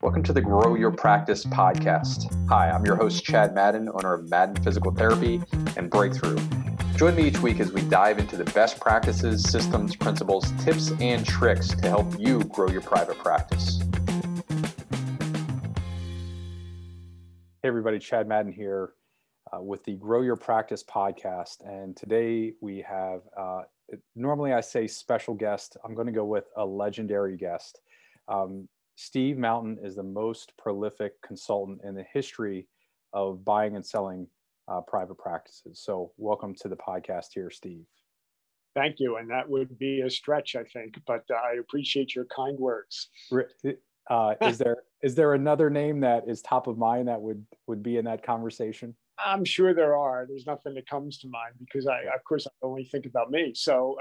Welcome to the Grow Your Practice podcast. Hi, I'm your host, Chad Madden, owner of Madden Physical Therapy and Breakthrough. Join me each week as we dive into the best practices, systems, principles, tips, and tricks to help you grow your private practice. Hey, everybody, Chad Madden here uh, with the Grow Your Practice podcast. And today we have, uh, normally I say special guest, I'm going to go with a legendary guest. Um, Steve Mountain is the most prolific consultant in the history of buying and selling uh, private practices. So, welcome to the podcast here, Steve. Thank you. And that would be a stretch, I think, but uh, I appreciate your kind words. Uh, is there is there another name that is top of mind that would would be in that conversation? I'm sure there are. There's nothing that comes to mind because I, of course, I only think about me. So,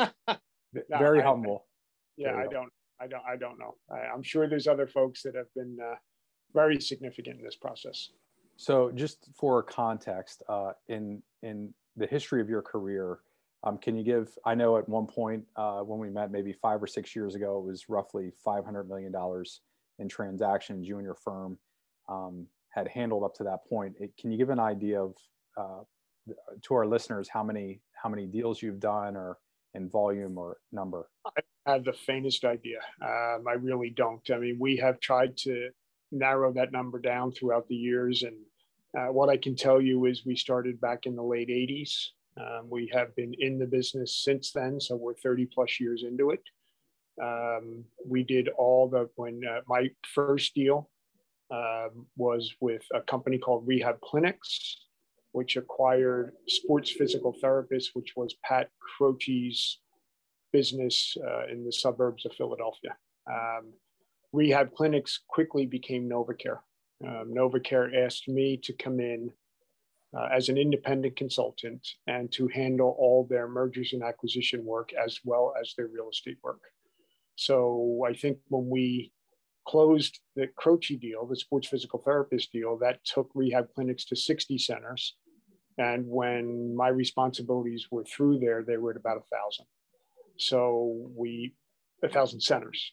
um, very no, humble. I, yeah, very I don't. I don't. I don't know. I, am sure there's other folks that have been uh, very significant in this process. So, just for context, uh, in in the history of your career, um, can you give? I know at one point uh, when we met, maybe five or six years ago, it was roughly 500 million dollars in transactions you and your firm um, had handled up to that point. It, can you give an idea of uh, to our listeners how many how many deals you've done, or in volume or number? I have the faintest idea. Um, I really don't. I mean, we have tried to narrow that number down throughout the years. And uh, what I can tell you is we started back in the late 80s. Um, we have been in the business since then. So we're 30 plus years into it. Um, we did all the, when uh, my first deal um, was with a company called Rehab Clinics which acquired sports physical therapists, which was Pat Croce's business uh, in the suburbs of Philadelphia. Um, rehab clinics quickly became NovaCare. Um, NovaCare asked me to come in uh, as an independent consultant and to handle all their mergers and acquisition work as well as their real estate work. So I think when we closed the Croce deal, the sports physical therapist deal, that took rehab clinics to 60 centers. And when my responsibilities were through there, they were at about a thousand. So we, a thousand centers.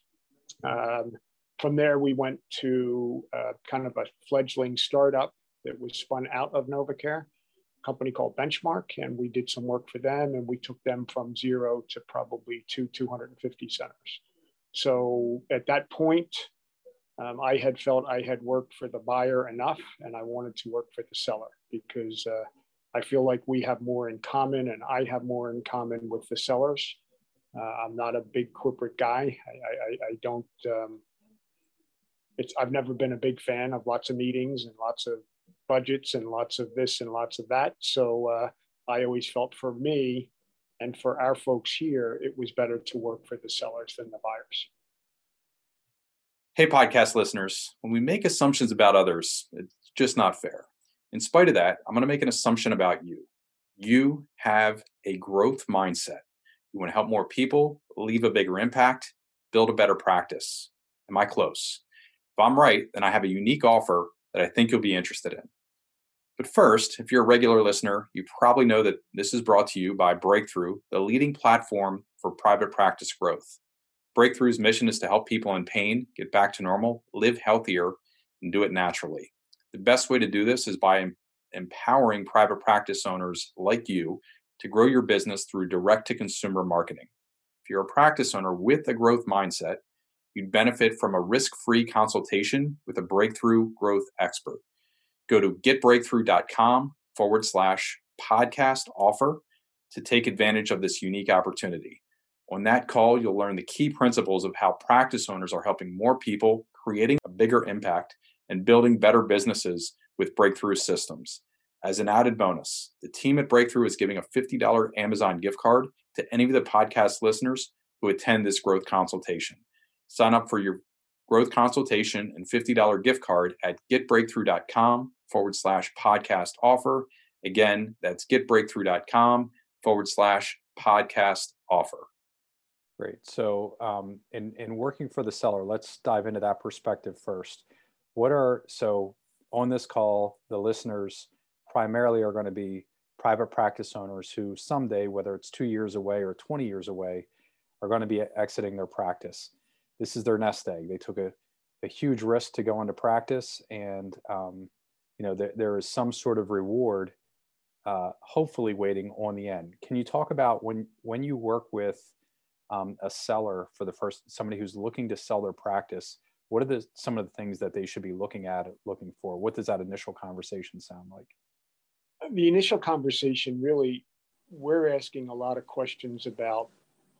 Um, from there, we went to uh, kind of a fledgling startup that was spun out of NovaCare, a company called Benchmark, and we did some work for them, and we took them from zero to probably two 250 centers. So at that point, um, I had felt I had worked for the buyer enough, and I wanted to work for the seller because uh, I feel like we have more in common, and I have more in common with the sellers. Uh, I'm not a big corporate guy. I, I, I don't. Um, it's. I've never been a big fan of lots of meetings and lots of budgets and lots of this and lots of that. So uh, I always felt for me and for our folks here, it was better to work for the sellers than the buyers. Hey, podcast listeners, when we make assumptions about others, it's just not fair. In spite of that, I'm going to make an assumption about you. You have a growth mindset. You want to help more people, leave a bigger impact, build a better practice. Am I close? If I'm right, then I have a unique offer that I think you'll be interested in. But first, if you're a regular listener, you probably know that this is brought to you by Breakthrough, the leading platform for private practice growth. Breakthrough's mission is to help people in pain get back to normal, live healthier, and do it naturally. The best way to do this is by empowering private practice owners like you to grow your business through direct to consumer marketing. If you're a practice owner with a growth mindset, you'd benefit from a risk free consultation with a breakthrough growth expert. Go to getbreakthrough.com forward slash podcast offer to take advantage of this unique opportunity. On that call, you'll learn the key principles of how practice owners are helping more people, creating a bigger impact, and building better businesses with Breakthrough Systems. As an added bonus, the team at Breakthrough is giving a $50 Amazon gift card to any of the podcast listeners who attend this growth consultation. Sign up for your growth consultation and $50 gift card at getbreakthrough.com forward slash podcast offer. Again, that's getbreakthrough.com forward slash podcast offer. Great. So, um, in, in working for the seller, let's dive into that perspective first what are so on this call the listeners primarily are going to be private practice owners who someday whether it's two years away or 20 years away are going to be exiting their practice this is their nest egg they took a a huge risk to go into practice, and um, you know there, is some sort of reward, uh, hopefully waiting on the end. Can you talk about when when you work with um, a seller for the first somebody who's looking to sell their practice? What are the some of the things that they should be looking at, looking for? What does that initial conversation sound like? The initial conversation really, we're asking a lot of questions about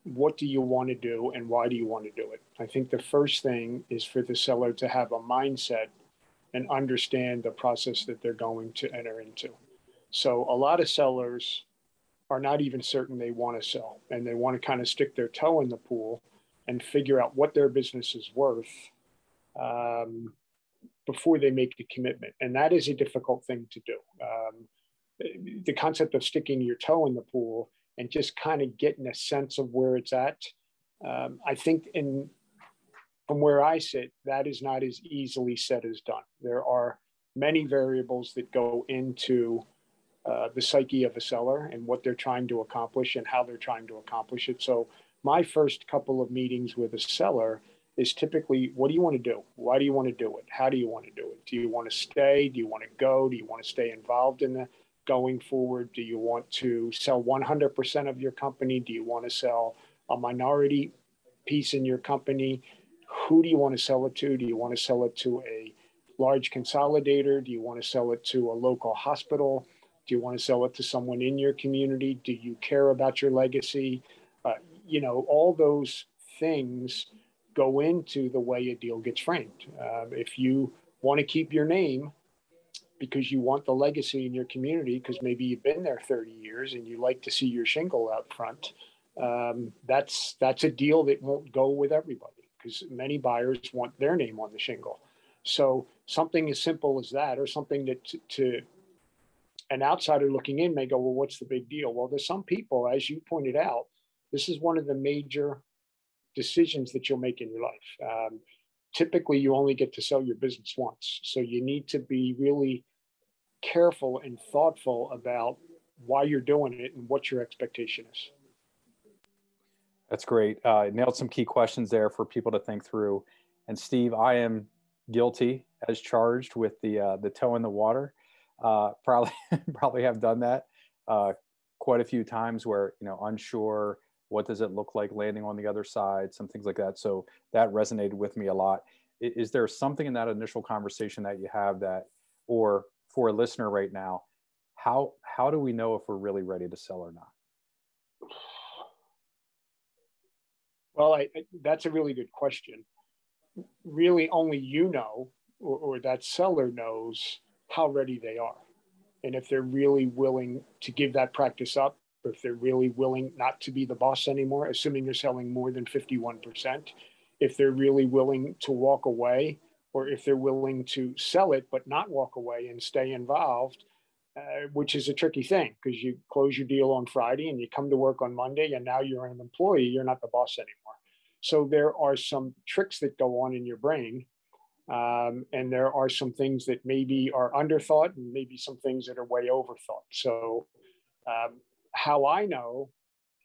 what do you want to do and why do you want to do it? I think the first thing is for the seller to have a mindset and understand the process that they're going to enter into. So a lot of sellers are not even certain they want to sell and they want to kind of stick their toe in the pool and figure out what their business is worth um, before they make a commitment. And that is a difficult thing to do. Um, the concept of sticking your toe in the pool and just kind of getting a sense of where it's at. Um, I think in from where I sit, that is not as easily said as done. There are many variables that go into uh, the psyche of a seller and what they're trying to accomplish and how they're trying to accomplish it. So my first couple of meetings with a seller is typically what do you want to do? Why do you want to do it? How do you want to do it? Do you want to stay? Do you want to go? Do you want to stay involved in the going forward? Do you want to sell 100% of your company? Do you want to sell a minority piece in your company? Who do you want to sell it to? Do you want to sell it to a large consolidator? Do you want to sell it to a local hospital? Do you want to sell it to someone in your community? Do you care about your legacy? Uh, you know, all those things go into the way a deal gets framed. Um, if you want to keep your name, because you want the legacy in your community because maybe you've been there 30 years and you like to see your shingle out front. Um, that's that's a deal that won't go with everybody because many buyers want their name on the shingle. So something as simple as that or something that to, to an outsider looking in may go well what's the big deal? Well there's some people as you pointed out this is one of the major decisions that you'll make in your life. Um, typically you only get to sell your business once so you need to be really careful and thoughtful about why you're doing it and what your expectation is. That's great. Uh, nailed some key questions there for people to think through. And Steve, I am guilty as charged with the uh, the toe in the water. Uh, probably probably have done that uh, quite a few times where you know unsure what does it look like landing on the other side, some things like that. So that resonated with me a lot. Is, there something in that initial conversation that you have that, or for a listener right now, how how do we know if we're really ready to sell or not? Well, I, that's a really good question. Really, only you know, or, or that seller knows how ready they are, and if they're really willing to give that practice up, or if they're really willing not to be the boss anymore, assuming you're selling more than 51%, if they're really willing to walk away or if they're willing to sell it but not walk away and stay involved, uh, which is a tricky thing because you close your deal on Friday and you come to work on Monday and now you're an employee, you're not the boss anymore. So there are some tricks that go on in your brain. Um, and there are some things that maybe are underthought and maybe some things that are way overthought. So, um, how I know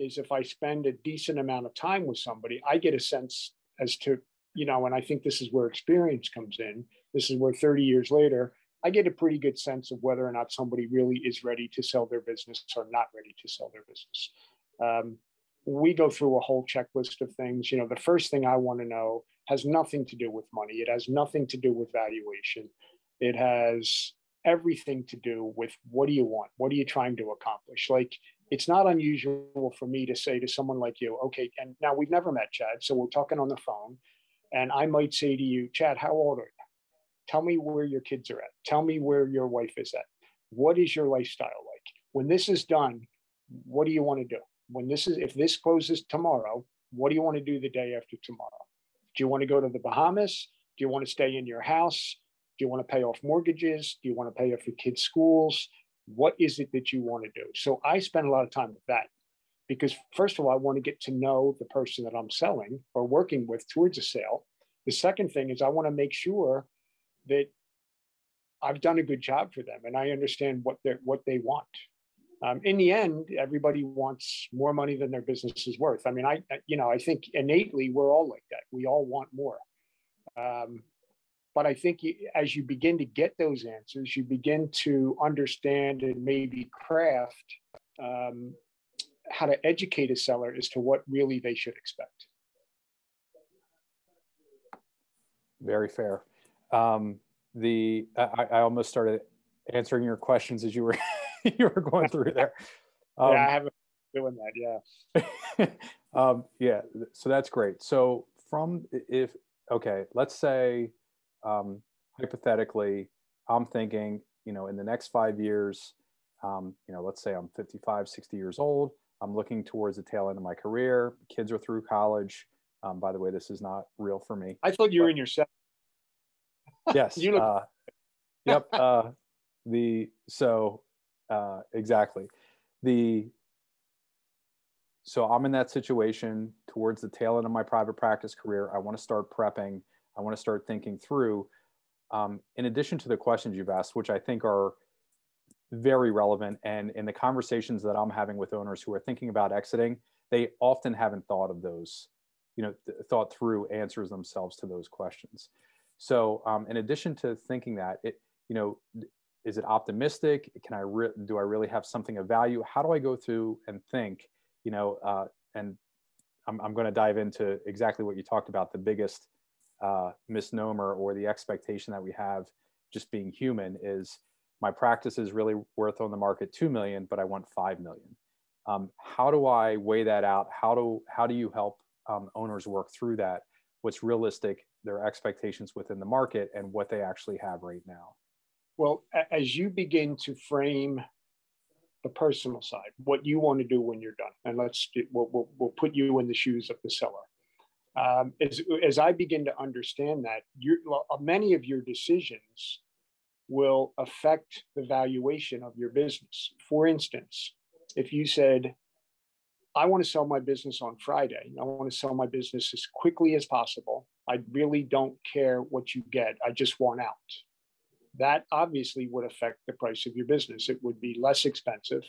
is if I spend a decent amount of time with somebody, I get a sense as to you know, and I think this is where experience comes in. This is where 30 years later, I get a pretty good sense of whether or not somebody really is ready to sell their business or not ready to sell their business. Um, we go through a whole checklist of things. You know, the first thing I want to know has nothing to do with money. It has nothing to do with valuation. It has everything to do with what do you want? What are you trying to accomplish? Like, it's not unusual for me to say to someone like you, okay, and now we've never met, Chad, so we're talking on the phone. And I might say to you, Chad, how old are you? Tell me where your kids are at. Tell me where your wife is at. What is your lifestyle like? When this is done, what do you want to do? When this is, if this closes tomorrow, what do you want to do the day after tomorrow? Do you want to go to the Bahamas? Do you want to stay in your house? Do you want to pay off mortgages? Do you want to pay off your kids' schools? What is it that you want to do? So I spend a lot of time with that because first of all, I want to get to know the person that I'm selling or working with towards a sale. The second thing is I want to make sure that I've done a good job for them and I understand what they what they want. Um, in the end, everybody wants more money than their business is worth. I mean, I you know I think innately we're all like that. We all want more. Um, but I think as you begin to get those answers, you begin to understand and maybe craft um, how to educate a seller as to what really they should expect. Very fair. Um, the I, I, almost started answering your questions as you were you were going through there. Um, yeah, I haven't doing that. Yeah. um, yeah. So that's great. So from if okay, let's say um, hypothetically, I'm thinking, you know, in the next five years, um, you know, let's say I'm 55, 60 years old. I'm looking towards the tail end of my career. Kids are through college. Um, by the way, this is not real for me. I thought you were in your set. Yes. you look- uh, yep. Uh, the so uh, exactly the so I'm in that situation towards the tail end of my private practice career. I want to start prepping. I want to start thinking through. Um, in addition to the questions you've asked, which I think are very relevant, and in the conversations that I'm having with owners who are thinking about exiting, they often haven't thought of those, you know, th- thought through answers themselves to those questions. So, um, in addition to thinking that, it, you know, is it optimistic? Can I re- do I really have something of value? How do I go through and think? You know, uh, and I'm, I'm going to dive into exactly what you talked about. The biggest uh, misnomer or the expectation that we have, just being human, is my practice is really worth on the market two million, but I want five million. Um, how do I weigh that out? How do how do you help um, owners work through that? What's realistic, their expectations within the market, and what they actually have right now? Well, as you begin to frame the personal side, what you want to do when you're done, and let's we'll, we'll, we'll put you in the shoes of the seller. Um, as, as I begin to understand that, many of your decisions will affect the valuation of your business. For instance, if you said, I want to sell my business on Friday, I want to sell my business as quickly as possible. I really don't care what you get, I just want out that obviously would affect the price of your business. It would be less expensive.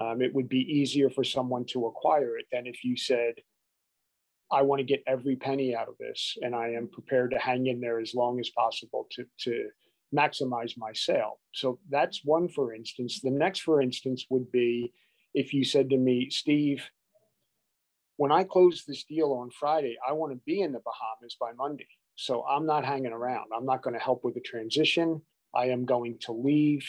Um, it would be easier for someone to acquire it than if you said, I want to get every penny out of this and I am prepared to hang in there as long as possible to, to maximize my sale. So that's one, for instance. The next, for instance, would be if you said to me, Steve, when I close this deal on Friday, I want to be in the Bahamas by Monday. So I'm not hanging around. I'm not going to help with the transition. I am going to leave.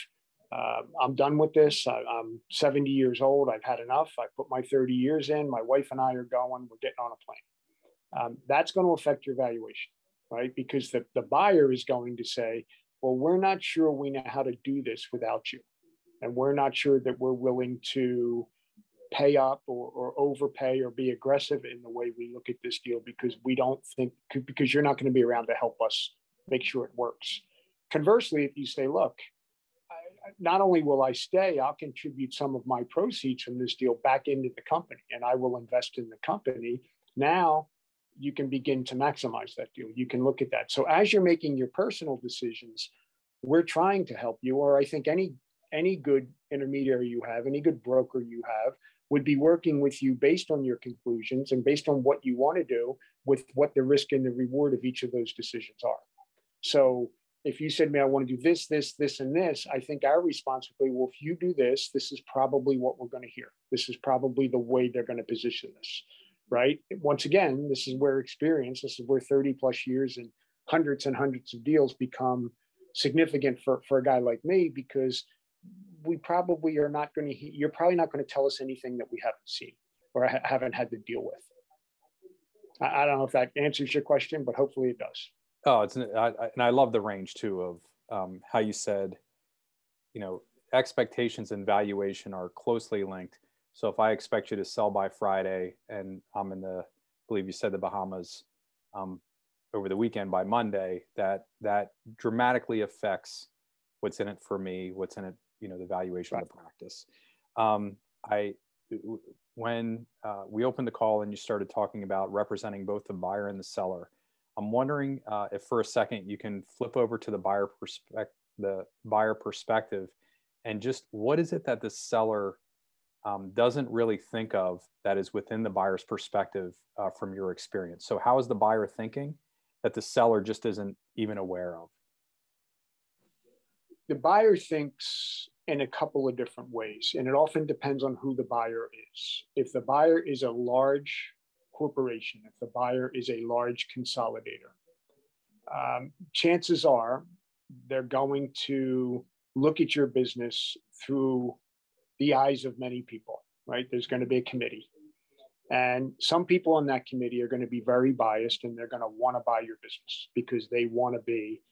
Uh, I'm done with this. I, am 70 years old. I've had enough. I put my 30 years in. My wife and I are going. We're getting on a plane. Um, that's going to affect your valuation, right? Because the, the buyer is going to say, well, we're not sure we know how to do this without you. And we're not sure that we're willing to pay up or, or overpay or be aggressive in the way we look at this deal because we don't think, because you're not going to be around to help us make sure it works. Conversely, if you say, look, I, not only will I stay, I'll contribute some of my proceeds from this deal back into the company and I will invest in the company. Now you can begin to maximize that deal. You can look at that. So as you're making your personal decisions, we're trying to help you, or I think any any good intermediary you have, any good broker you have, would be working with you based on your conclusions and based on what you want to do with what the risk and the reward of each of those decisions are. So if you said to me, I want to do this, this, this, and this, I think our response would be, well, if you do this, this is probably what we're going to hear. This is probably the way they're going to position this, right? Once again, this is where experience, this is where 30 plus years and hundreds and hundreds of deals become significant for, for a guy like me because we probably are not going to, you're probably not going to tell us anything that we haven't seen or ha- haven't had to deal with. I, I don't know if that answers your question, but hopefully it does. Oh, it's I, I, and I love the range too of um, how you said, you know, expectations and valuation are closely linked. So if I expect you to sell by Friday, and I'm in the, I believe you said the Bahamas, um, over the weekend by Monday, that that dramatically affects what's in it for me, what's in it, you know, the valuation right. of the practice. Um, I when uh, we opened the call and you started talking about representing both the buyer and the seller I'm wondering uh, if for a second you can flip over to the buyer perspective, the buyer perspective, and just what is it that the seller um, doesn't really think of that is within the buyer's perspective uh, from your experience. So how is the buyer thinking, that the seller just isn't even aware of? The buyer thinks in a couple of different ways, and it often depends on who the buyer is. If the buyer is a large corporation, if the buyer is a large consolidator, um, chances are they're going to look at your business through the eyes of many people, right? There's going to be a committee. And some people on that committee are going to be very biased and they're going to want to buy your business because they want to be,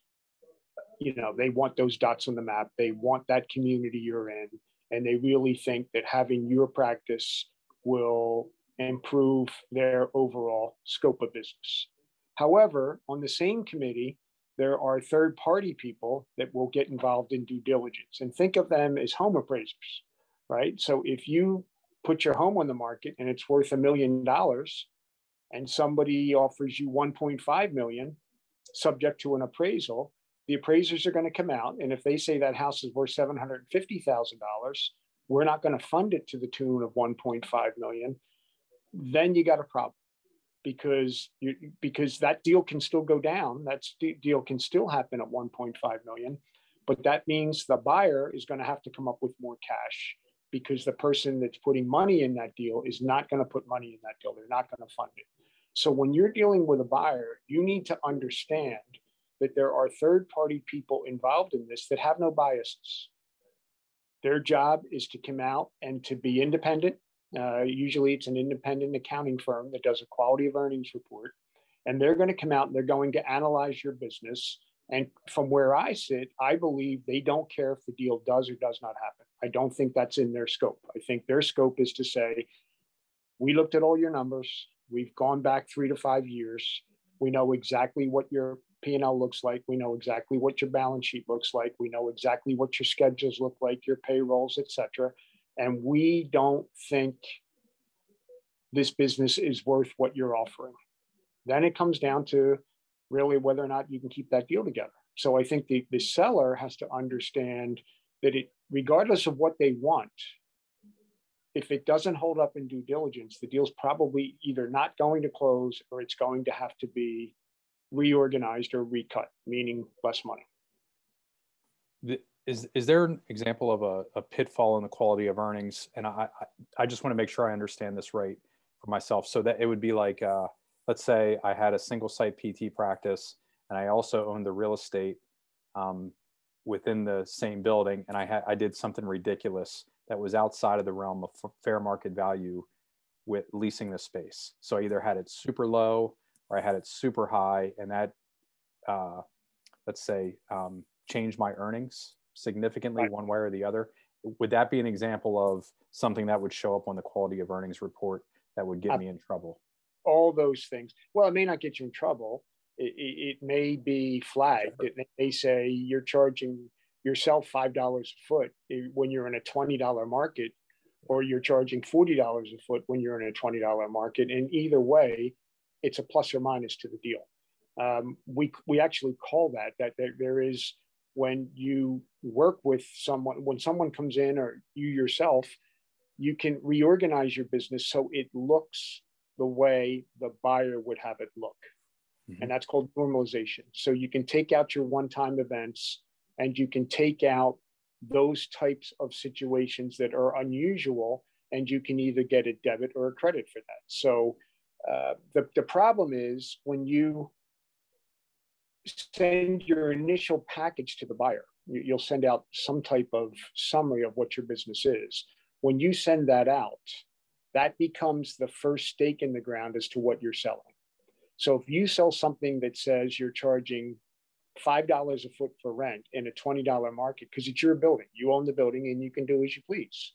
you know, they want those dots on the map. They want that community you're in. And they really think that having your practice will improve their overall scope of business. However, on the same committee, there are third party people that will get involved in due diligence and think of them as home appraisers, right? So if you put your home on the market and it's worth a million dollars and somebody offers you 1.5 million subject to an appraisal, the appraisers are going to come out and if they say that house is worth $750,000, we're not going to fund it to the tune of 1.5 million, then you got a problem because you because that deal can still go down. That deal can still happen at 1.5 million, but that means the buyer is going to have to come up with more cash because the person that's putting money in that deal is not going to put money in that deal. They're not going to fund it. So when you're dealing with a buyer, you need to understand that there are third party people involved in this that have no biases. Their job is to come out and to be independent uh, usually, it's an independent accounting firm that does a quality of earnings report, and they're going to come out and they're going to analyze your business. And from where I sit, I believe they don't care if the deal does or does not happen. I don't think that's in their scope. I think their scope is to say, we looked at all your numbers. We've gone back three to five years. We know exactly what your P&L looks like. We know exactly what your balance sheet looks like. We know exactly what your schedules look like, your payrolls, et cetera and we don't think this business is worth what you're offering. Then it comes down to really whether or not you can keep that deal together. So I think the, the seller has to understand that it, regardless of what they want, if it doesn't hold up in due diligence, the deal's probably either not going to close or it's going to have to be reorganized or recut, meaning less money. The, is is there an example of a, a pitfall in the quality of earnings? And I, I, I just want to make sure I understand this right for myself. So that it would be like, uh, let's say I had a single site PT practice, and I also owned the real estate um, within the same building, and I had I did something ridiculous that was outside of the realm of fair market value with leasing the space. So I either had it super low or I had it super high, and that uh, let's say um, changed my earnings significantly one way or the other. Would that be an example of something that would show up on the quality of earnings report that would get me in trouble? All those things. Well, it may not get you in trouble. It, it, it may be flagged. It may say you're charging yourself five dollars a foot when you're in a twenty dollar market, or you're charging forty dollars a foot when you're in a twenty dollar market. And either way, it's a plus or minus to the deal. Um, we we actually call that that there, there is when you work with someone, when someone comes in or you yourself, you can reorganize your business so it looks the way the buyer would have it look. Mm-hmm. And that's called normalization. So you can take out your one time events and you can take out those types of situations that are unusual and you can either get a debit or a credit for that. So uh, the, the problem is when you send your initial package to the buyer. You'll send out some type of summary of what your business is. When you send that out, that becomes the first stake in the ground as to what you're selling. So if you sell something that says you're charging $5 a foot for rent in a $20 market, because it's your building, you own the building and you can do as you please.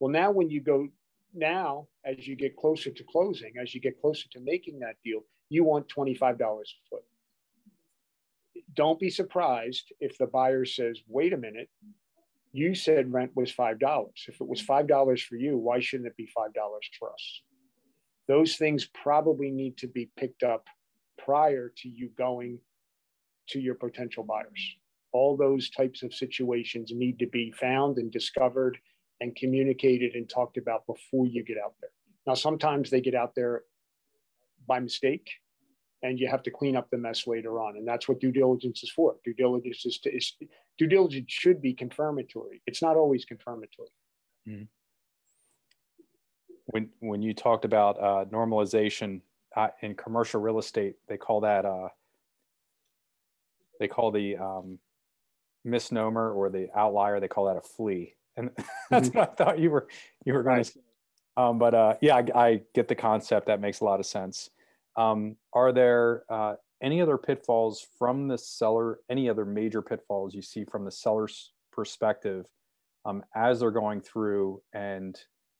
Well, now when you go, now as you get closer to closing, as you get closer to making that deal, you want $25 a foot don't be surprised if the buyer says, wait a minute, you said rent was $5. If it was $5 for you, why shouldn't it be $5 for us? Those things probably need to be picked up prior to you going to your potential buyers. All those types of situations need to be found and discovered and communicated and talked about before you get out there. Now, sometimes they get out there by mistake and you have to clean up the mess later on. And that's what due diligence is for. Due diligence is to is, due diligence should be confirmatory. It's not always confirmatory. Mm-hmm. When when you talked about uh, normalization uh, in commercial real estate, they call that uh, they call the um, misnomer or the outlier. They call that a flea, and that's mm-hmm. what I thought you were you were going to say. Um, but uh, yeah, I, I, get the concept. That makes a lot of sense. Um, are there uh, any other pitfalls from the seller? Any other major pitfalls you see from the seller's perspective um, as they're going through and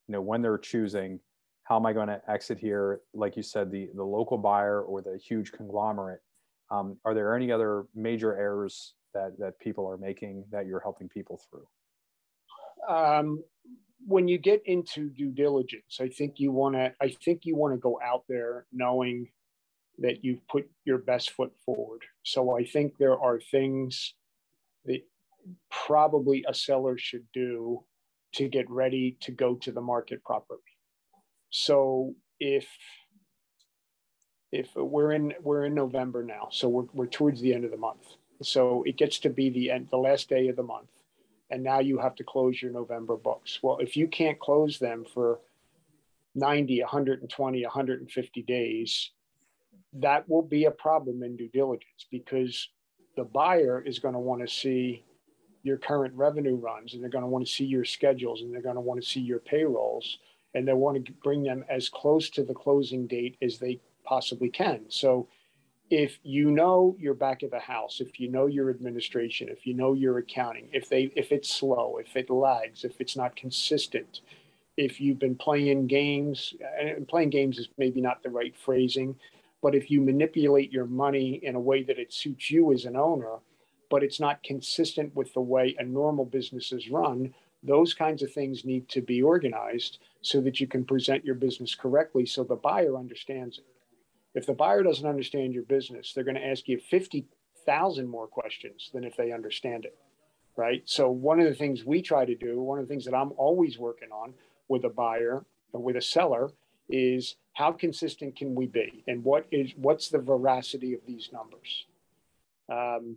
you know when they're choosing? How am I going to exit here? Like you said, the the local buyer or the huge conglomerate. Um, are there any other major errors that that people are making that you're helping people through? Um, when you get into due diligence, I think you want to I think you want to go out there knowing that you've put your best foot forward. So I think there are things that probably a seller should do to get ready to go to the market properly. So if if we're in we're in November now, so we're we're towards the end of the month. So it gets to be the end the last day of the month and now you have to close your November books. Well, if you can't close them for 90, 120, 150 days, that will be a problem in due diligence because the buyer is going to want to see your current revenue runs and they're going to want to see your schedules and they're going to want to see your payrolls and they want to bring them as close to the closing date as they possibly can. So if you know your back of the house, if you know your administration, if you know your accounting, if they if it's slow, if it lags, if it's not consistent, if you've been playing games, and playing games is maybe not the right phrasing, but if you manipulate your money in a way that it suits you as an owner, but it's not consistent with the way a normal business is run, those kinds of things need to be organized so that you can present your business correctly so the buyer understands it. If the buyer doesn't understand your business, they're going to ask you 50,000 more questions than if they understand it. Right. So, one of the things we try to do, one of the things that I'm always working on with a buyer or with a seller is how consistent can we be and what is what's the veracity of these numbers um,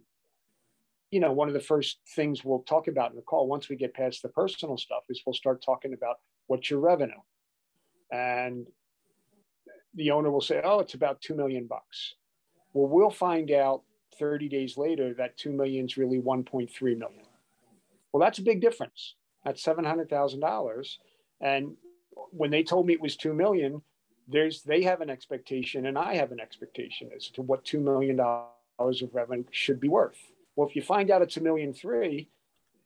you know one of the first things we'll talk about in the call once we get past the personal stuff is we'll start talking about what's your revenue and the owner will say, "Oh, it's about two million bucks." Well, we'll find out 30 days later that two million is really 1.3 million. Well, that's a big difference. That's seven hundred thousand dollars. And when they told me it was two million, there's they have an expectation, and I have an expectation as to what two million dollars of revenue should be worth. Well, if you find out it's a million three,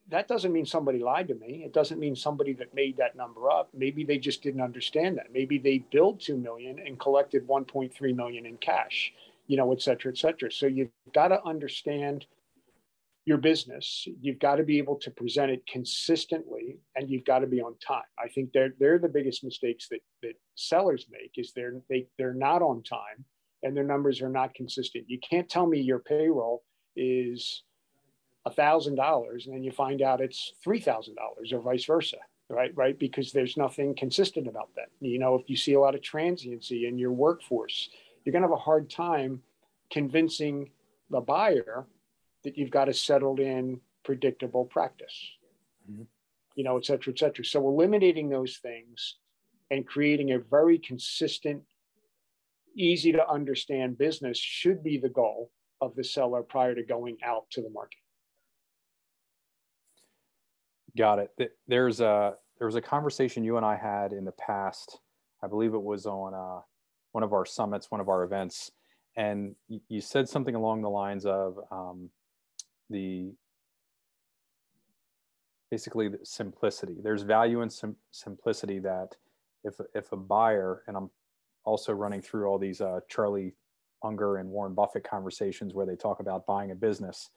that doesn't mean somebody lied to me. It doesn't mean somebody that made that number up. Maybe they just didn't understand that. Maybe they billed 2 million and collected 1.3 million in cash, you know, et cetera, et cetera. So you've got to understand your business. You've got to be able to present it consistently and you've got to be on time. I think they're, they're the biggest mistakes that, that sellers make is they're, they, they're not on time and their numbers are not consistent. You can't tell me your payroll is thousand dollars and then you find out it's three thousand dollars or vice versa right right? Because there's nothing consistent about that. You know if you see a lot of transiency in your workforce you're going to have a hard time convincing the buyer that you've got a settled in predictable practice mm-hmm. you know et cetera et cetera. So eliminating those things and creating a very consistent easy to understand business should be the goal of the seller prior to going out to the market Got it. There's a there was a conversation you and I had in the past. I believe it was on uh, one of our summits, one of our events, and you said something along the lines of um, the basically the simplicity. There's value in sim- simplicity that if if a buyer and I'm also running through all these uh, Charlie Munger and Warren Buffett conversations where they talk about buying a business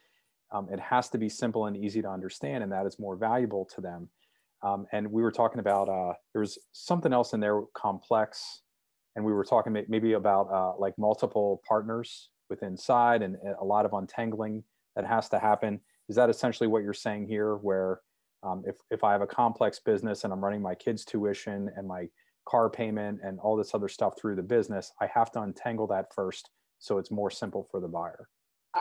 um, it has to be simple and easy to understand, and that is more valuable to them. Um, and we were talking about uh, there was something else in there complex, and we were talking maybe about uh, like multiple partners within side and a lot of untangling that has to happen. Is that essentially what you're saying here? Where um, if if I have a complex business and I'm running my kids' tuition and my car payment and all this other stuff through the business, I have to untangle that first so it's more simple for the buyer?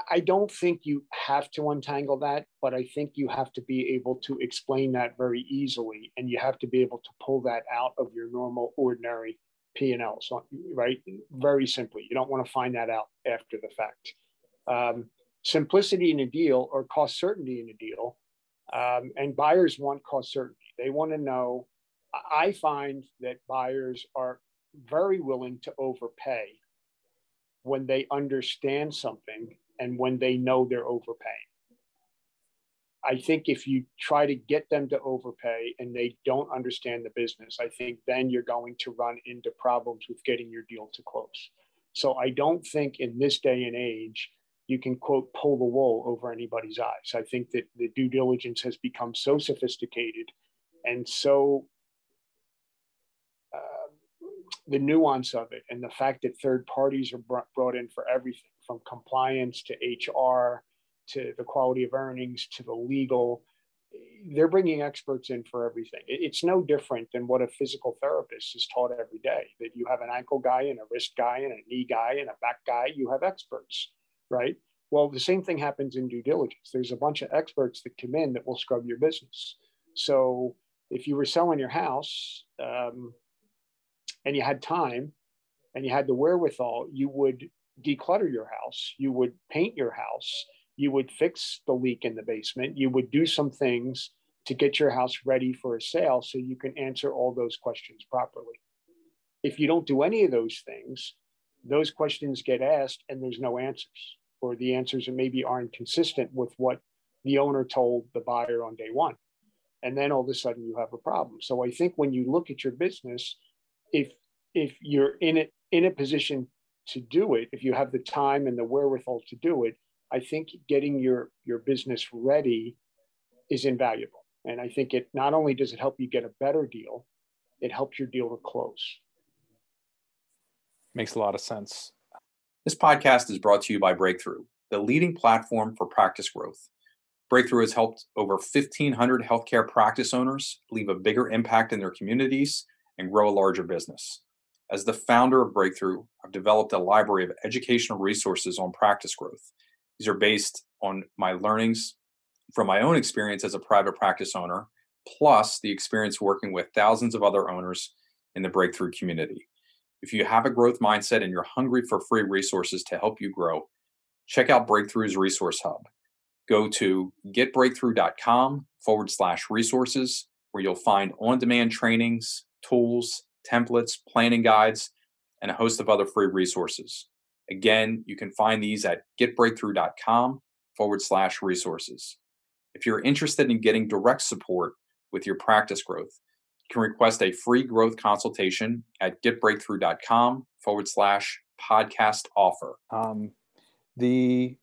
I don't think you have to untangle that, but I think you have to be able to explain that very easily, and you have to be able to pull that out of your normal, ordinary P and L. So, right, very simply, you don't want to find that out after the fact. Um, simplicity in a deal or cost certainty in a deal, um, and buyers want cost certainty. They want to know. I find that buyers are very willing to overpay when they understand something and when they know they're overpaying. I think if you try to get them to overpay and they don't understand the business, I think then you're going to run into problems with getting your deal to close. So I don't think in this day and age, you can quote pull the wool over anybody's eyes. I think that the due diligence has become so sophisticated and so uh, the nuance of it and the fact that third parties are brought in for everything from compliance to HR to the quality of earnings to the legal. They're bringing experts in for everything. It's no different than what a physical therapist is taught every day that you have an ankle guy and a wrist guy and a knee guy and a back guy. You have experts, right? Well, the same thing happens in due diligence. There's a bunch of experts that come in that will scrub your business. So if you were selling your house um, and you had time and you had the wherewithal, you would declutter your house, you would paint your house, you would fix the leak in the basement, you would do some things to get your house ready for a sale so you can answer all those questions properly. If you don't do any of those things, those questions get asked and there's no answers, or the answers maybe aren't consistent with what the owner told the buyer on day one. And then all of a sudden you have a problem. So I think when you look at your business, if if you're in it in a position to do it, if you have the time and the wherewithal to do it, I think getting your your business ready is invaluable. And I think it not only does it help you get a better deal, it helps your deal to close. Makes a lot of sense. This podcast is brought to you by Breakthrough, the leading platform for practice growth. Breakthrough has helped over 1,500 healthcare practice owners leave a bigger impact in their communities and grow a larger business. As the founder of Breakthrough, I've developed a library of educational resources on practice growth. These are based on my learnings from my own experience as a private practice owner, plus the experience working with thousands of other owners in the Breakthrough community. If you have a growth mindset and you're hungry for free resources to help you grow, check out Breakthrough's Resource Hub. Go to getbreakthrough.com forward slash resources, where you'll find on demand trainings, tools, templates, planning guides, and a host of other free resources. Again, you can find these at getbreakthrough.com forward slash resources. If you're interested in getting direct support with your practice growth, you can request a free growth consultation at getbreakthrough.com forward slash podcast offer. Um, the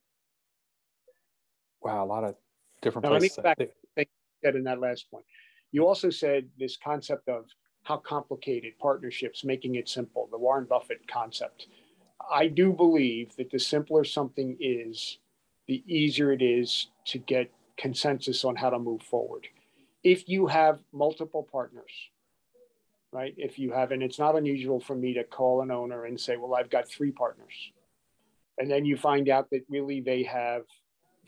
wow, a lot of different now, places. Let me back, that in that last point. You also said this concept of how complicated partnerships, making it simple, the Warren Buffett concept. I do believe that the simpler something is, the easier it is to get consensus on how to move forward. If you have multiple partners, right? If you have, and it's not unusual for me to call an owner and say, well, I've got three partners. And then you find out that really they have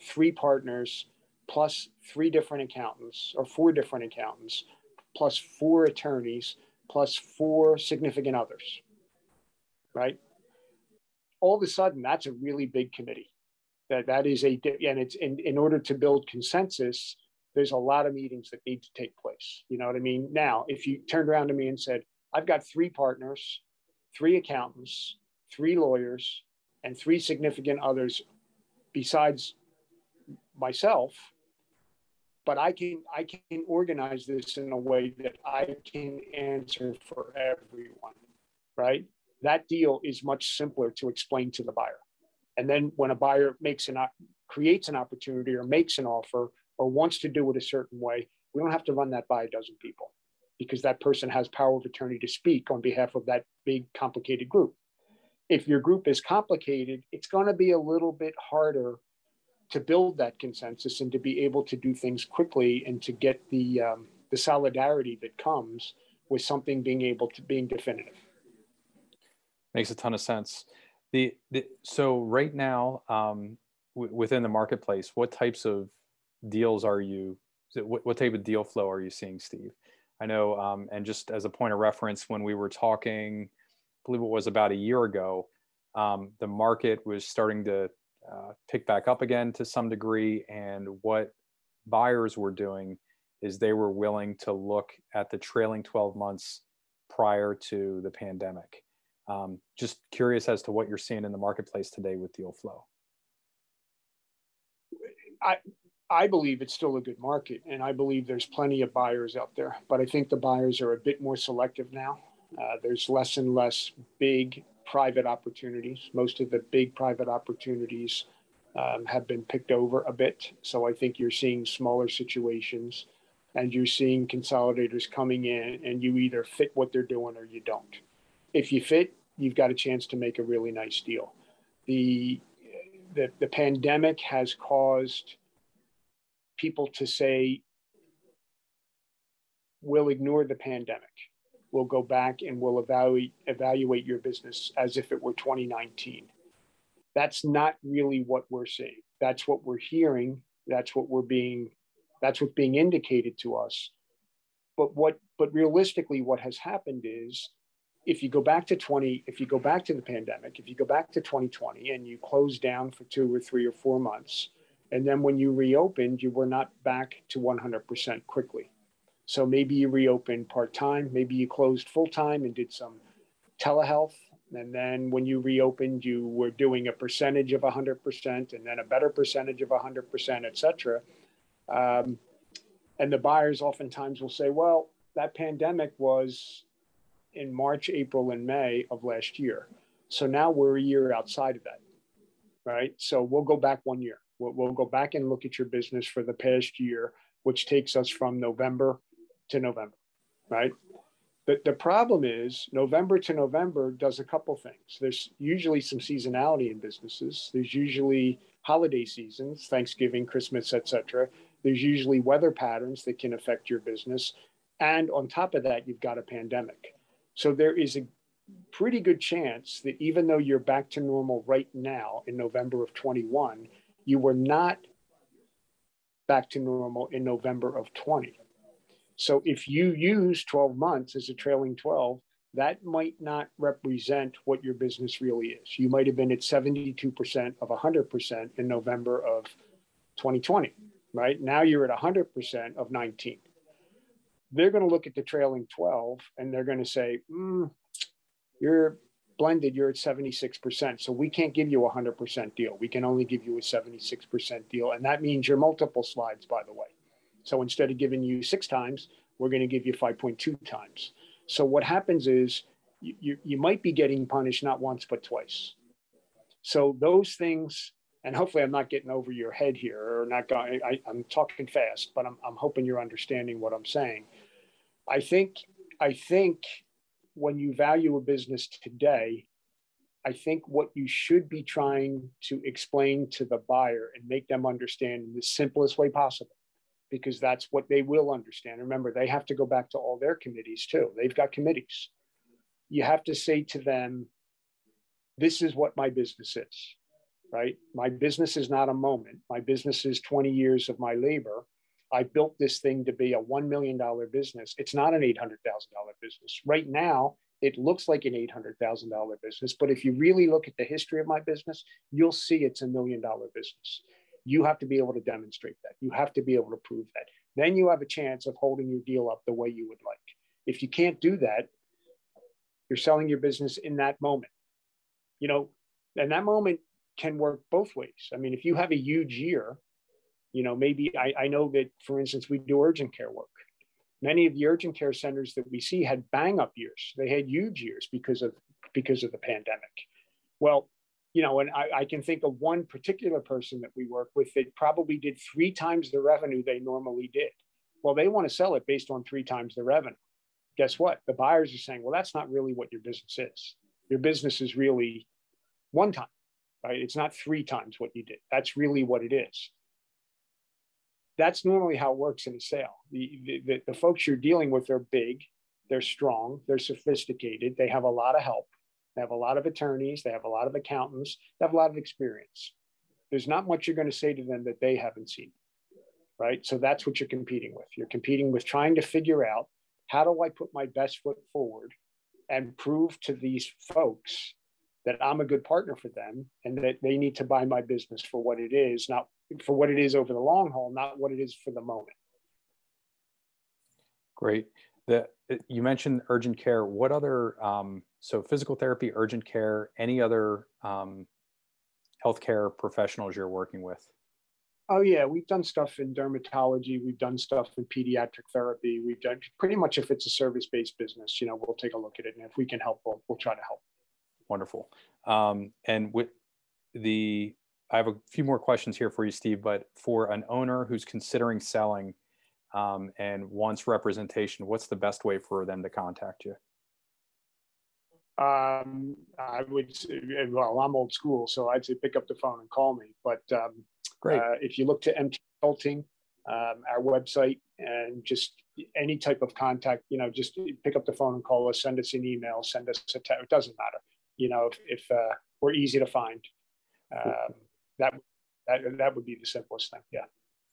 three partners plus three different accountants or four different accountants plus four attorneys plus four significant others, right? All of a sudden, that's a really big committee. That that is a and it's in, in order to build consensus. There's a lot of meetings that need to take place. You know what I mean? Now, if you turned around to me and said, "I've got three partners, three accountants, three lawyers, and three significant others besides myself," but I can I can organize this in a way that I can answer for everyone, right? That deal is much simpler to explain to the buyer. And then when a buyer makes an creates an opportunity or makes an offer or wants to do it a certain way, we don't have to run that by a dozen people because that person has power of attorney to speak on behalf of that big complicated group. If your group is complicated, it's going to be a little bit harder to build that consensus and to be able to do things quickly and to get the um, the solidarity that comes with something being able to being definitive. Makes a ton of sense. The, the so right now um, w- within the marketplace, what types of deals are you? What, what type of deal flow are you seeing, Steve? I know, um, and just as a point of reference, when we were talking, I believe it was about a year ago, um, the market was starting to uh, pick back up again to some degree, and what buyers were doing is they were willing to look at the trailing 12 months prior to the pandemic. Um, just curious as to what you're seeing in the marketplace today with deal flow. I I believe it's still a good market, and I believe there's plenty of buyers out there. But I think the buyers are a bit more selective now. Uh, there's less and less big private opportunities. Most of the big private opportunities um, have been picked over a bit. So I think you're seeing smaller situations and you're seeing consolidators coming in and you either fit what they're doing or you don't. If you fit, you've got a chance to make a really nice deal. The, the, the pandemic has caused people to say, we'll ignore the pandemic. We'll go back and we'll evaluate, evaluate your business as if it were 2019. That's not really what we're seeing. That's what we're hearing. That's what we're being that's what's being indicated to us. But what but realistically what has happened is if you go back to 20 if you go back to the pandemic, if you go back to 2020 and you closed down for 2 or 3 or 4 months and then when you reopened you were not back to 100% quickly. So maybe you reopened part-time, maybe you closed full-time and did some telehealth and then when you reopened you were doing a percentage of 100% and then a better percentage of 100% et cetera um, and the buyers oftentimes will say, well, that pandemic was in March, April, and May of last year. So now we're a year outside of that, right? So we'll go back one year. We'll, we'll go back and look at your business for the past year, which takes us from November to November, right? The, the problem is November to November does a couple things. There's usually some seasonality in businesses. There's usually holiday seasons, Thanksgiving, Christmas, etc. There's usually weather patterns that can affect your business. And on top of that, you've got a pandemic. So there is a pretty good chance that even though you're back to normal right now in November of 21, you were not back to normal in November of 20. So if you use 12 months as a trailing 12, that might not represent what your business really is. You might have been at 72% of 100% in November of 2020 right? Now you're at 100% of 19. They're going to look at the trailing 12 and they're going to say, mm, you're blended, you're at 76%. So we can't give you a 100% deal. We can only give you a 76% deal. And that means your multiple slides, by the way. So instead of giving you six times, we're going to give you 5.2 times. So what happens is you, you, you might be getting punished not once, but twice. So those things and hopefully I'm not getting over your head here or not going, I, am talking fast, but I'm, I'm hoping you're understanding what I'm saying. I think, I think when you value a business today, I think what you should be trying to explain to the buyer and make them understand in the simplest way possible, because that's what they will understand. Remember, they have to go back to all their committees too. They've got committees. You have to say to them, this is what my business is right? My business is not a moment. My business is 20 years of my labor. I built this thing to be a $1 million business. It's not an $800,000 business. Right now, it looks like an $800,000 business. But if you really look at the history of my business, you'll see it's a million dollar business. You have to be able to demonstrate that. You have to be able to prove that. Then you have a chance of holding your deal up the way you would like. If you can't do that, you're selling your business in that moment. You know, and that moment can work both ways. I mean, if you have a huge year, you know, maybe I, I know that, for instance, we do urgent care work. Many of the urgent care centers that we see had bang up years. They had huge years because of because of the pandemic. Well, you know, and I, I can think of one particular person that we work with that probably did three times the revenue they normally did. Well, they want to sell it based on three times the revenue. Guess what? The buyers are saying, well, that's not really what your business is. Your business is really one time right? It's not three times what you did. That's really what it is. That's normally how it works in a sale. The, the, the folks you're dealing with are big, they're strong, they're sophisticated, they have a lot of help. They have a lot of attorneys, they have a lot of accountants, they have a lot of experience. There's not much you're going to say to them that they haven't seen, right? So that's what you're competing with. You're competing with trying to figure out how do I put my best foot forward and prove to these folks that I'm a good partner for them and that they need to buy my business for what it is, not for what it is over the long haul, not what it is for the moment. Great. The, you mentioned urgent care. What other, um, so physical therapy, urgent care, any other um, healthcare professionals you're working with? Oh yeah, we've done stuff in dermatology. We've done stuff in pediatric therapy. We've done pretty much if it's a service-based business, you know, we'll take a look at it, and if we can help, we'll, we'll try to help. Wonderful. Um, and with the, I have a few more questions here for you, Steve. But for an owner who's considering selling um, and wants representation, what's the best way for them to contact you? Um, I would say, well, I'm old school, so I'd say pick up the phone and call me. But um, Great. Uh, if you look to MT Consulting, um, our website, and just any type of contact, you know, just pick up the phone and call us, send us an email, send us a text. It doesn't matter. You know, if, if uh, we're easy to find, um, that, that that would be the simplest thing. Yeah.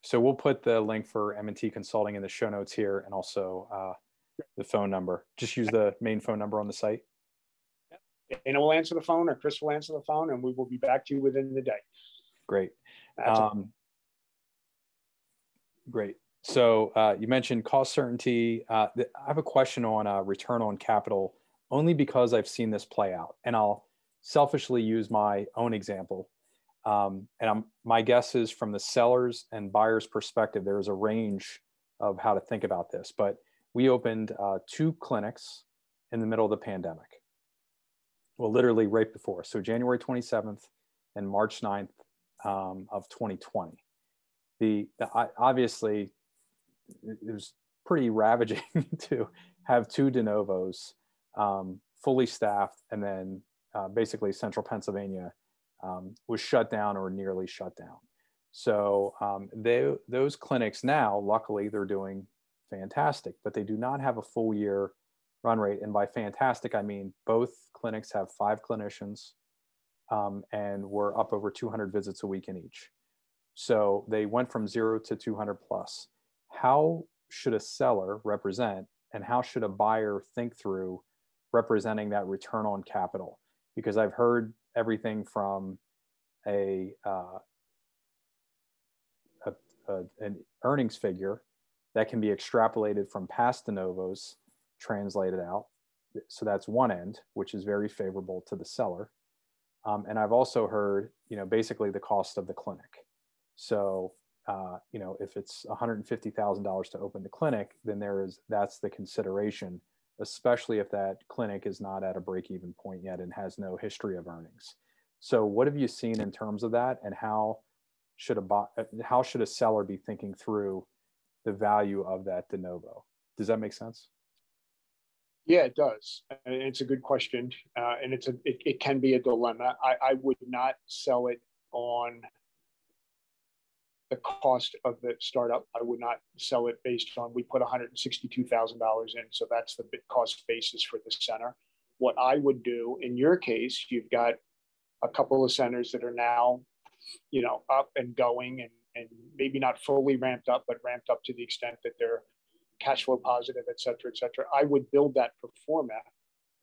So we'll put the link for M&T Consulting in the show notes here, and also uh, the phone number. Just use the main phone number on the site. And we'll answer the phone, or Chris will answer the phone, and we will be back to you within the day. Great. Um, great. So uh, you mentioned cost certainty. Uh, I have a question on uh, return on capital, only because I've seen this play out, and I'll selfishly use my own example. Um, and I'm, my guess is from the sellers and buyers perspective, there is a range of how to think about this. But we opened uh, two clinics in the middle of the pandemic. Well, literally right before. So January 27th and March 9th um, of 2020. The, the obviously it was pretty ravaging to have two de novos um, fully staffed and then uh, basically central Pennsylvania um, was shut down or nearly shut down. So um, they, those clinics now, luckily, they're doing fantastic, but they do not have a full year run rate. And by fantastic, I mean both clinics have five clinicians um, and we're up over 200 visits a week in each. So they went from zero to 200 plus. How should a seller represent and how should a buyer think through representing that return on capital? Because I've heard everything from a, uh, a, a, an earnings figure that can be extrapolated from past de novos translated out. So that's one end, which is very favorable to the seller. Um, and I've also heard, you know, basically the cost of the clinic. So, uh, you know, if it's $150,000 to open the clinic, then there is that's the consideration, especially if that clinic is not at a break even point yet and has no history of earnings. So, what have you seen in terms of that, and how should a how should a seller be thinking through the value of that de novo? Does that make sense? Yeah, it does. It's a good question, uh, and it's a it, it, can be a dilemma. I, I would not sell it on the cost of the startup. I would not sell it based on we put one hundred sixty-two thousand dollars in, so that's the cost basis for the center. What I would do in your case, you've got a couple of centers that are now, you know, up and going and, and maybe not fully ramped up, but ramped up to the extent that they're cash flow positive, et cetera, et cetera. I would build that pro forma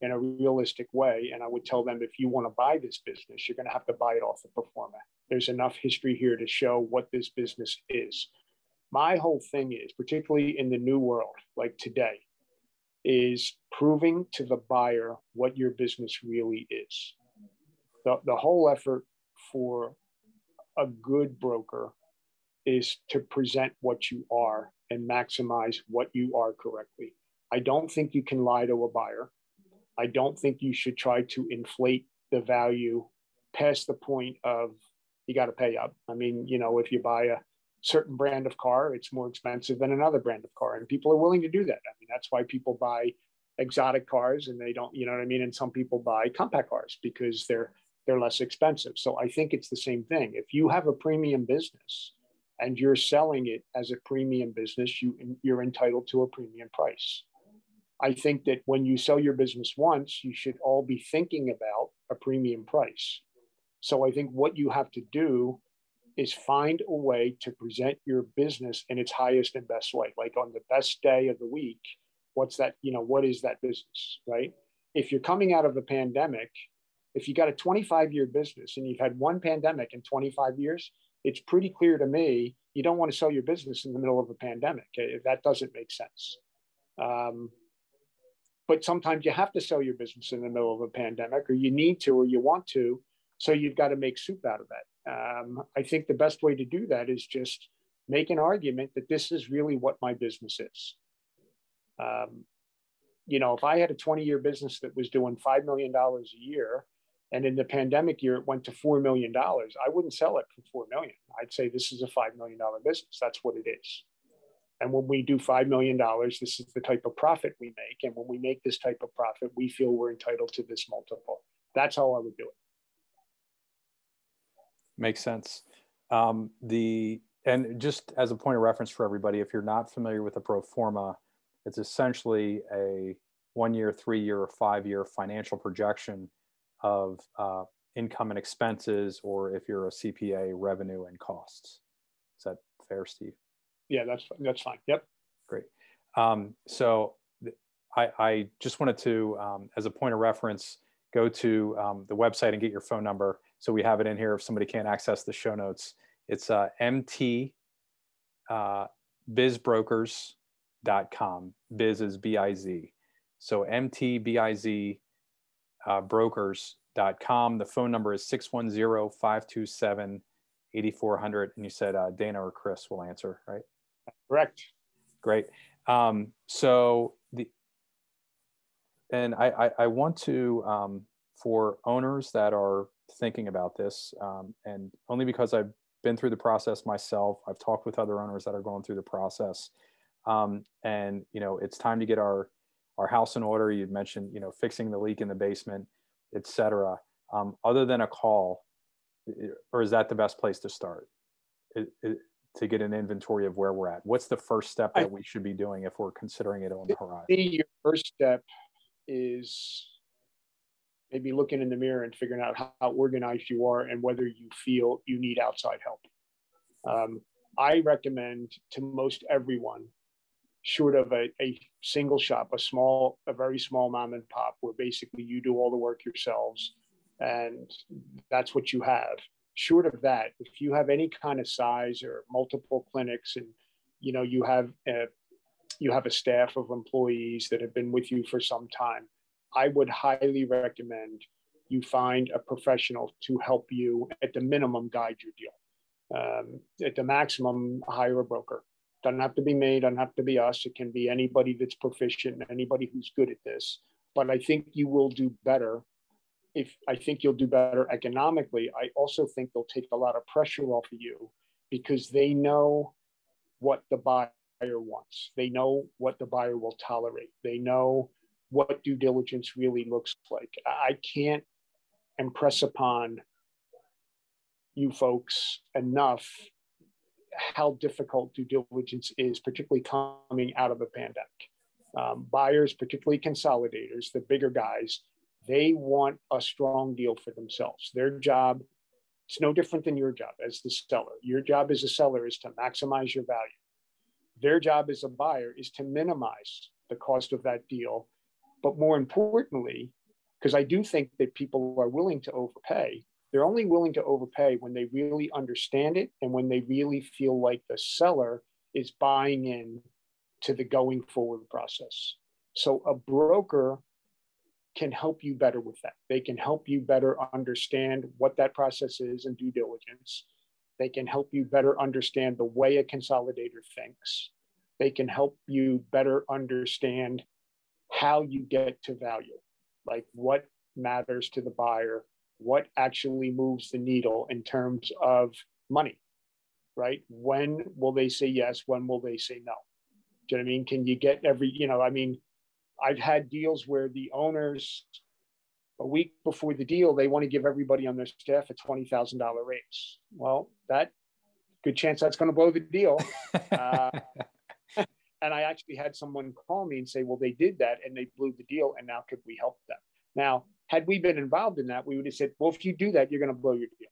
in a realistic way. And I would tell them if you want to buy this business, you're going to have to buy it off the pro forma. There's enough history here to show what this business is. My whole thing is, particularly in the new world like today, is proving to the buyer what your business really is the, the whole effort for a good broker is to present what you are and maximize what you are correctly. I don't think you can lie to a buyer. I don't think you should try to inflate the value past the point of you got to pay up. I mean, you know, if you buy a certain brand of car, it's more expensive than another brand of car, and people are willing to do that. I mean, that's why people buy exotic cars and they don't, you know what I mean? And some people buy compact cars because they're they're less expensive. So I think it's the same thing. If you have a premium business and you're selling it as a premium business, you you're entitled to a premium price. I think that when you sell your business once, you should all be thinking about a premium price. So I think what you have to do is find a way to present your business in its highest and best way. Like on the best day of the week, what's that, you know, what is that business, right? If you're coming out of a pandemic, if you got a 25 year business and you've had one pandemic in 25 years, it's pretty clear to me you don't want to sell your business in the middle of a pandemic. That doesn't make sense. Um, but sometimes you have to sell your business in the middle of a pandemic, or you need to, or you want to. So you've got to make soup out of that. Um, I think the best way to do that is just make an argument that this is really what my business is. Um, you know, if I had a 20 year business that was doing $5 million a year, and in the pandemic year, it went to $4 million, I wouldn't sell it for 4 million. I'd say this is a $5 million business. That's what it is. And when we do $5 million, this is the type of profit we make. And when we make this type of profit, we feel we're entitled to this multiple. That's how I would do it. Makes sense. Um, the and just as a point of reference for everybody, if you're not familiar with a pro forma, it's essentially a one year, three year, or five year financial projection of uh, income and expenses, or if you're a CPA, revenue and costs. Is that fair, Steve? Yeah, that's that's fine. Yep. Great. Um, so I, I, just wanted to, um, as a point of reference, go to um, the website and get your phone number. So we have it in here if somebody can't access the show notes. It's uh, MT uh, bizbrokers.com. Biz is B I Z. So MTBIZ uh, brokers.com. The phone number is 610 527 8400. And you said uh, Dana or Chris will answer, right? Correct. Great. Um, so the and I, I, I want to um, for owners that are thinking about this, um, and only because I've been through the process myself, I've talked with other owners that are going through the process, um, and you know it's time to get our our house in order. You mentioned you know fixing the leak in the basement, etc. Um, other than a call, or is that the best place to start? It, it, to get an inventory of where we're at? What's the first step that we should be doing if we're considering it on the horizon? Your first step is maybe looking in the mirror and figuring out how, organized you are and whether you feel you need outside help. Um, I recommend to most everyone, short of a, a single shop, a small, a very small mom and pop, where basically you do all the work yourselves and that's what you have short of that, if you have any kind of size or multiple clinics and you know you have a, you have a staff of employees that have been with you for some time, I would highly recommend you find a professional to help you at the minimum guide your deal. Um, at the maximum, hire a broker. Doesn't have to be me, doesn't have to be us. It can be anybody that's proficient, anybody who's good at this. But I think you will do better if I think you'll do better economically, I also think they'll take a lot of pressure off of you because they know what the buyer wants. They know what the buyer will tolerate. They know what due diligence really looks like. I can't impress upon you folks enough how difficult due diligence is, particularly coming out of a pandemic. Um, buyers, particularly consolidators, the bigger guys, they want a strong deal for themselves. Their job, it's no different than your job as the seller. Your job as a seller is to maximize your value. Their job as a buyer is to minimize the cost of that deal. But more importantly, because I do think that people are willing to overpay, they're only willing to overpay when they really understand it and when they really feel like the seller is buying in to the going forward process. So a broker can help you better with that. They can help you better understand what that process is and due diligence. They can help you better understand the way a consolidator thinks. They can help you better understand how you get to value, like what matters to the buyer, what actually moves the needle in terms of money, right? When will they say yes? When will they say no? Do you know what I mean? Can you get every, you know, I mean, I've had deals where the owners, a week before the deal, they want to give everybody on their staff a twenty thousand dollar raise. Well, that good chance that's going to blow the deal. Uh, And I actually had someone call me and say, well, they did that and they blew the deal. And now could we help them? Now, had we been involved in that, we would have said, well, if you do that, you're going to blow your deal.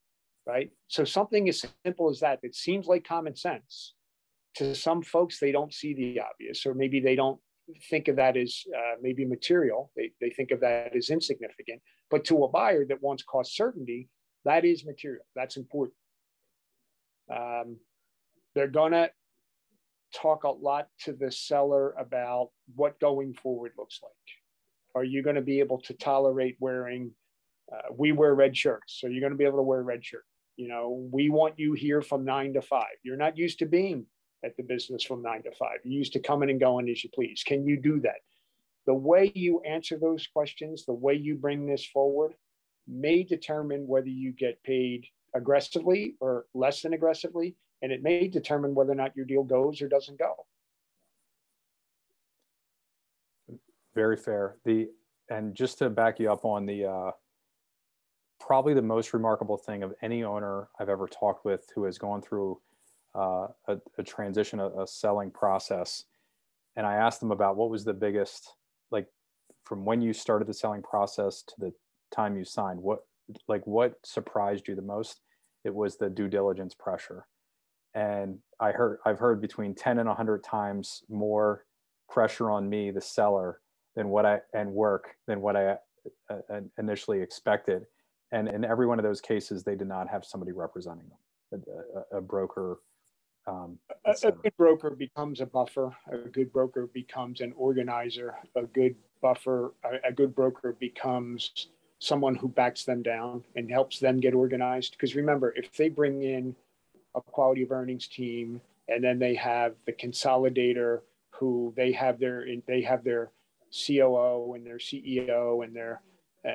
Right. So something as simple as that, that seems like common sense to some folks, they don't see the obvious, or maybe they don't think of that as uh, maybe material. They, they think of that as insignificant. But to a buyer that wants cost certainty, that is material. That's important. Um, they're going to talk a lot to the seller about what going forward looks like. Are you going to be able to tolerate wearing? Uh, we wear red shirts, so you're going to be able to wear red shirt. You know, we want you here from nine to five. You're not used to being at the business from nine to five. You're used to coming and going as you please. Can you do that? The way you answer those questions, the way you bring this forward, may determine whether you get paid aggressively or less than aggressively, and it may determine whether or not your deal goes or doesn't go. Very fair. The and just to back you up on the uh, probably the most remarkable thing of any owner I've ever talked with who has gone through uh, a, a, transition, a, a selling process, and I asked them about what was the biggest like from when you started the selling process to the time you signed. What like what surprised you the most? It was the due diligence pressure and I heard I've heard between 10 and 100 times more pressure on me, the seller, than what I and work than what I uh, uh initially expected. And in every one of those cases, they did not have somebody representing them, a, a, a broker. Um, a, a good broker becomes a buffer. A good broker becomes an organizer. A good buffer, a, a good broker becomes someone who backs them down and helps them get organized. Because remember, if they bring in a quality of earnings team, and then they have the consolidator who they have their they have their COO and their CEO and their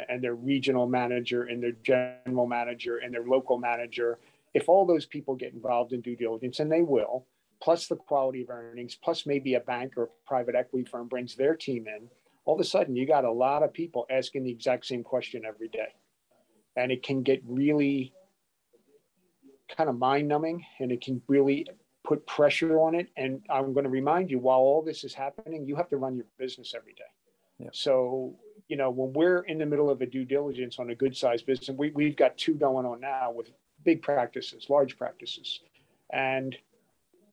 and their regional manager and their general manager and their local manager. If all those people get involved in due diligence, and they will, plus the quality of earnings, plus maybe a bank or a private equity firm brings their team in, all of a sudden you got a lot of people asking the exact same question every day. And it can get really kind of mind numbing and it can really put pressure on it. And I'm going to remind you, while all this is happening, you have to run your business every day. Yeah. So, you know, when we're in the middle of a due diligence on a good sized business, we, we've got two going on now with big practices, large practices. And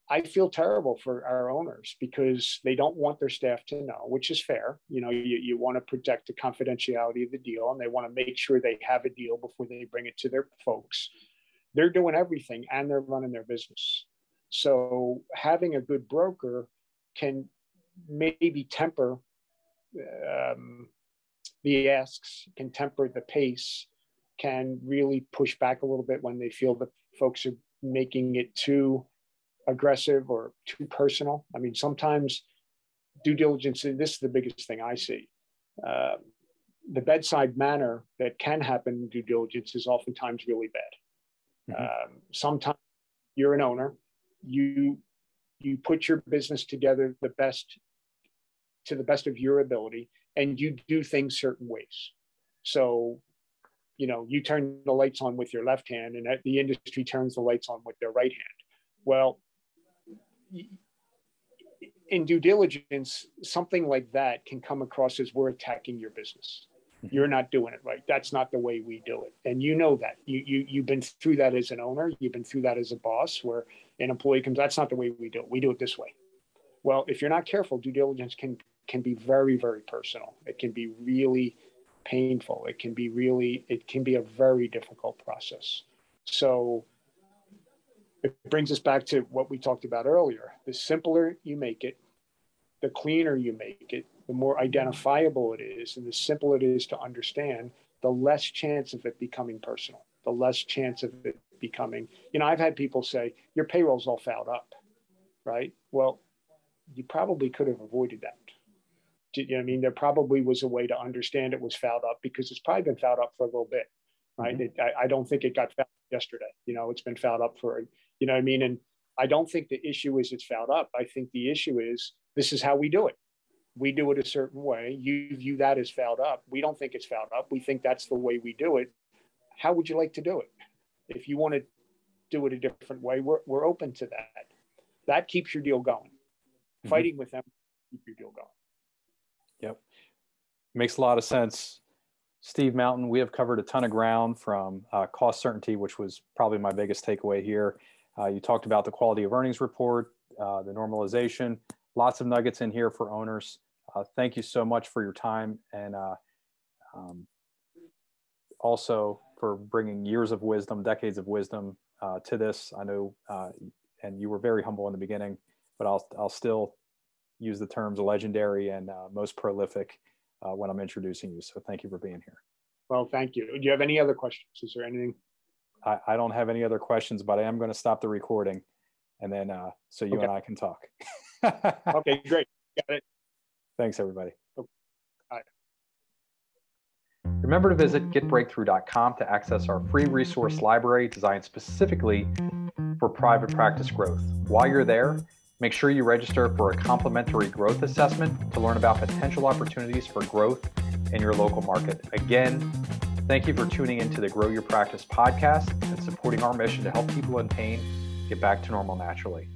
I feel terrible for our owners because they don't want their staff to know, which is fair. You know, you, you want to protect the confidentiality of the deal and they want to make sure they have a deal before they bring it to their folks they're doing everything and they're running their business. So having a good broker can maybe temper um, the asks, can temper the pace, can really push back a little bit when they feel that folks are making it too aggressive or too personal. I mean, sometimes due diligence, this is the biggest thing I see. Uh, the bedside manner that can happen in due diligence is oftentimes really bad. Mm-hmm. Um, sometimes you're an owner, you you put your business together the best to the best of your ability, and you do things certain ways. So, you know, you turn the lights on with your left hand, and the industry turns the lights on with their right hand. Well, in due diligence, something like that can come across as we're attacking your business. Mm-hmm. you're not doing it right that's not the way we do it and you know that you, you you've been through that as an owner you've been through that as a boss where an employee comes that's not the way we do it. We do it this way. Well if you're not careful due diligence can can be very very personal. It can be really painful. It can be really it can be a very difficult process. So it brings us back to what we talked about earlier. The simpler you make it the cleaner you make it the more identifiable it is and the simpler it is to understand, the less chance of it becoming personal, the less chance of it becoming, you know, I've had people say, your payroll's all fouled up, right? Well, you probably could have avoided that. You know I mean? There probably was a way to understand it was fouled up because it's probably been fouled up for a little bit, right? Mm-hmm. It, I, I, don't think it got fouled yesterday. You know, it's been fouled up for, you know I mean? And I don't think the issue is it's fouled up. I think the issue is this is how we do it we do it a certain way. You view that as fouled up. We don't think it's fouled up. We think that's the way we do it. How would you like to do it? If you want to do it a different way, we're, we're open to that. That keeps your deal going. mm-hmm. fighting with them, keep your deal going. Yep. Makes a lot of sense. Steve Mountain, we have covered a ton of ground from uh, cost certainty, which was probably my biggest takeaway here. Uh, you talked about the quality of earnings report, uh, the normalization, lots of nuggets in here for owners. Uh, thank you so much for your time and uh, um, also for bringing years of wisdom, decades of wisdom uh, to this. I know, and you were very humble in the beginning, but I'll, I'll still use the terms legendary and most prolific uh, when I'm introducing you. So thank you for being here. Well, thank you. Do you have any other questions? Is there anything? I, I don't have any other questions, but I am going to stop the recording and then uh, so you okay. and I can talk. okay, great. Got it. Thanks, everybody. Remember to visit getbreakthrough.com to access our free resource library designed specifically for private practice growth. While you're there, Make sure you register for a complimentary growth assessment to learn about potential opportunities for growth in your local market. Again, thank you for tuning into the Grow Your Practice podcast and supporting our mission to help people in pain get back to normal naturally.